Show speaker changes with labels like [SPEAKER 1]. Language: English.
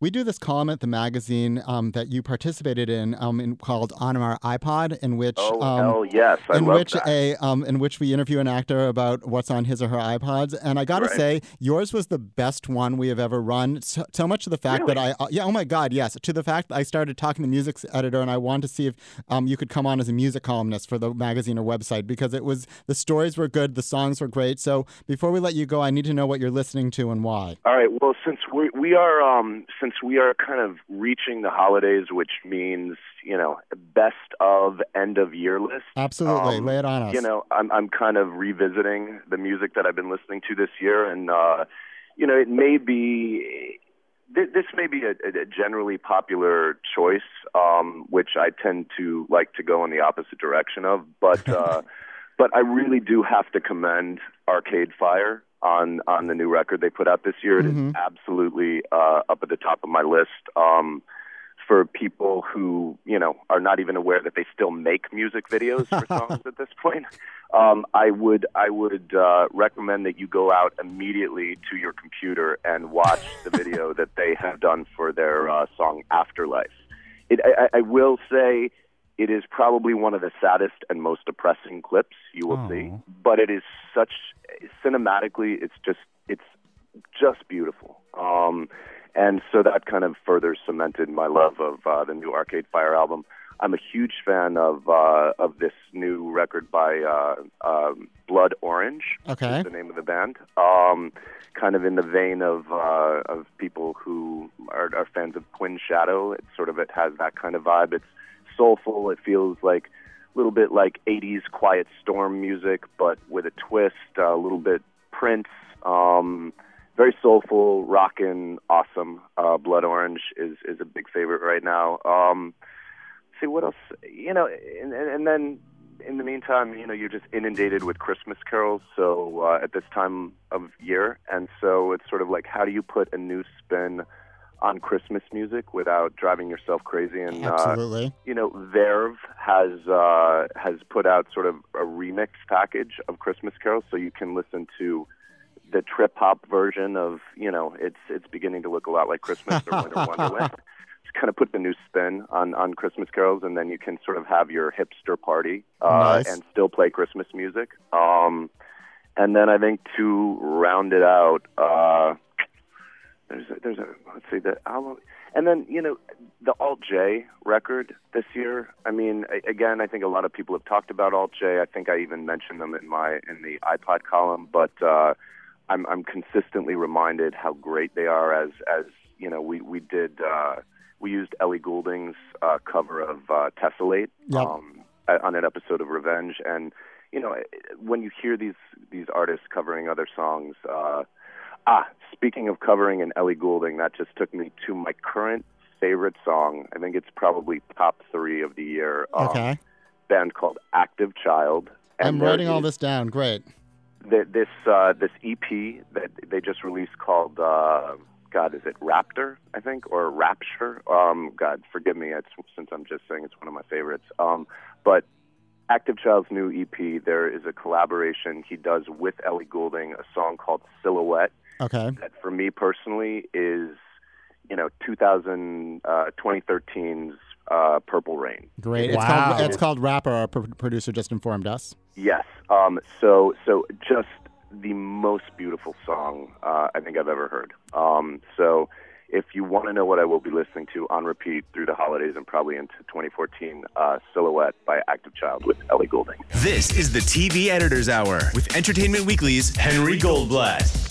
[SPEAKER 1] we do this column at the magazine um, that you participated in, um, in called On Our iPod, in which
[SPEAKER 2] Oh,
[SPEAKER 1] um,
[SPEAKER 2] hell yes. I
[SPEAKER 1] in which
[SPEAKER 2] that.
[SPEAKER 1] a um, in which we interview an actor about what's on his or her iPods, and I got to
[SPEAKER 2] Right.
[SPEAKER 1] say, yours was the best one we have ever run. So, so much to the fact that I uh, yeah, oh my god, yes, to the fact that I started talking to the music editor, and I wanted to see if um, you could come on as a music columnist for the magazine or website because it was the stories were good, the songs were great. So before we let you go, I need to know what you're listening to and why.
[SPEAKER 2] All right. Well, since we we are um since we are kind of reaching the holidays, which means you know best of end of year list.
[SPEAKER 1] Absolutely,
[SPEAKER 2] Um,
[SPEAKER 1] lay it on us.
[SPEAKER 2] You know, I'm I'm kind of revisiting the music that I've been listening to this year, and uh, you know, it may be th- this may be a, a generally popular choice, um, which I tend to like to go in the opposite direction of, but. Uh, but I really do have to commend Arcade Fire on on the new record they put out this year. It is
[SPEAKER 1] Mhm.
[SPEAKER 2] absolutely uh, up at the top of my list. Um, for people who you know are not even aware that they still make music videos for songs at this point, um, I would I would uh, recommend that you go out immediately to your computer and watch the video that they have done for their uh, song Afterlife. It, I, I I will say it is probably one of the saddest and most depressing clips you will see, but it is such cinematically it's just it's just beautiful. Um, and so that kind of further cemented my love of uh, the new Arcade Fire album. I'm a huge fan of uh, of this new record by uh, um, Blood Orange.
[SPEAKER 1] Okay.
[SPEAKER 2] is the name of the band. Um, kind of in the vein of uh, of people who are, are fans of Twin Shadow. It sort of it has that kind of vibe. It's soulful. It feels like little bit like 80s Quiet Storm music, but with a twist. a little bit Prince. Um, very soulful, rockin', awesome. Uh, Blood Orange is is a big favorite right now. Um, see what else? You know, and, and, then in the meantime, you know, you're just inundated with Christmas carols. So uh, at this time of year, and so it's sort of like, how do you put a new spin on Christmas music without driving yourself crazy? And uh, you know, Verve has uh, has put out sort of a remix package of Christmas carols, so you can listen to the trip hop version of you know, it's it's beginning to look a lot like Christmas or Winter Wonderland. Just kind of put the new spin on on Christmas carols, and then you can sort of have your hipster party uh,
[SPEAKER 1] Nice.
[SPEAKER 2] and still play Christmas music. Um, and then I think to round it out, uh, there's a, there's a let's see the album, and then you know the alt-J record this year. I mean, again, I think a lot of people have talked about alt-J. I think I even mentioned them in my in the iPod column, but uh, I'm I'm consistently reminded how great they are. As as you know, we we did uh, we used Ellie Goulding's uh, cover of uh, Tessellate
[SPEAKER 1] Yep.
[SPEAKER 2] um, on an episode of Revenge, and you know when you hear these these artists covering other songs. Uh, Ah, speaking of covering and Ellie Goulding, that just took me to my current favorite song. I think it's probably top three of the year. Um,
[SPEAKER 1] Okay.
[SPEAKER 2] Band called Active Child. And
[SPEAKER 1] I'm writing all this down. Great.
[SPEAKER 2] th- This uh, this EP that they just released called uh, God, is it Raptor? I think or Rapture? Um, God, forgive me. It's since I'm just saying it's one of my favorites. Um, but Active Child's new EP, there is a collaboration he does with Ellie Goulding, a song called Silhouette
[SPEAKER 1] Okay.
[SPEAKER 2] that for me personally is, you know, 2000, uh, 2013's uh, Purple Rain.
[SPEAKER 1] Great. It's
[SPEAKER 3] Wow.
[SPEAKER 1] called it's called Rapor. Our pr- producer just informed us.
[SPEAKER 2] Yes. Um, so, so just the most beautiful song uh, I think I've ever heard. Um, so, if you want to know what I will be listening to on repeat through the holidays and probably into 2014, uh, Silhouette by Active Child with Ellie Goulding.
[SPEAKER 4] This is the TV Editor's Hour with Entertainment Weekly's Henry Goldblatt.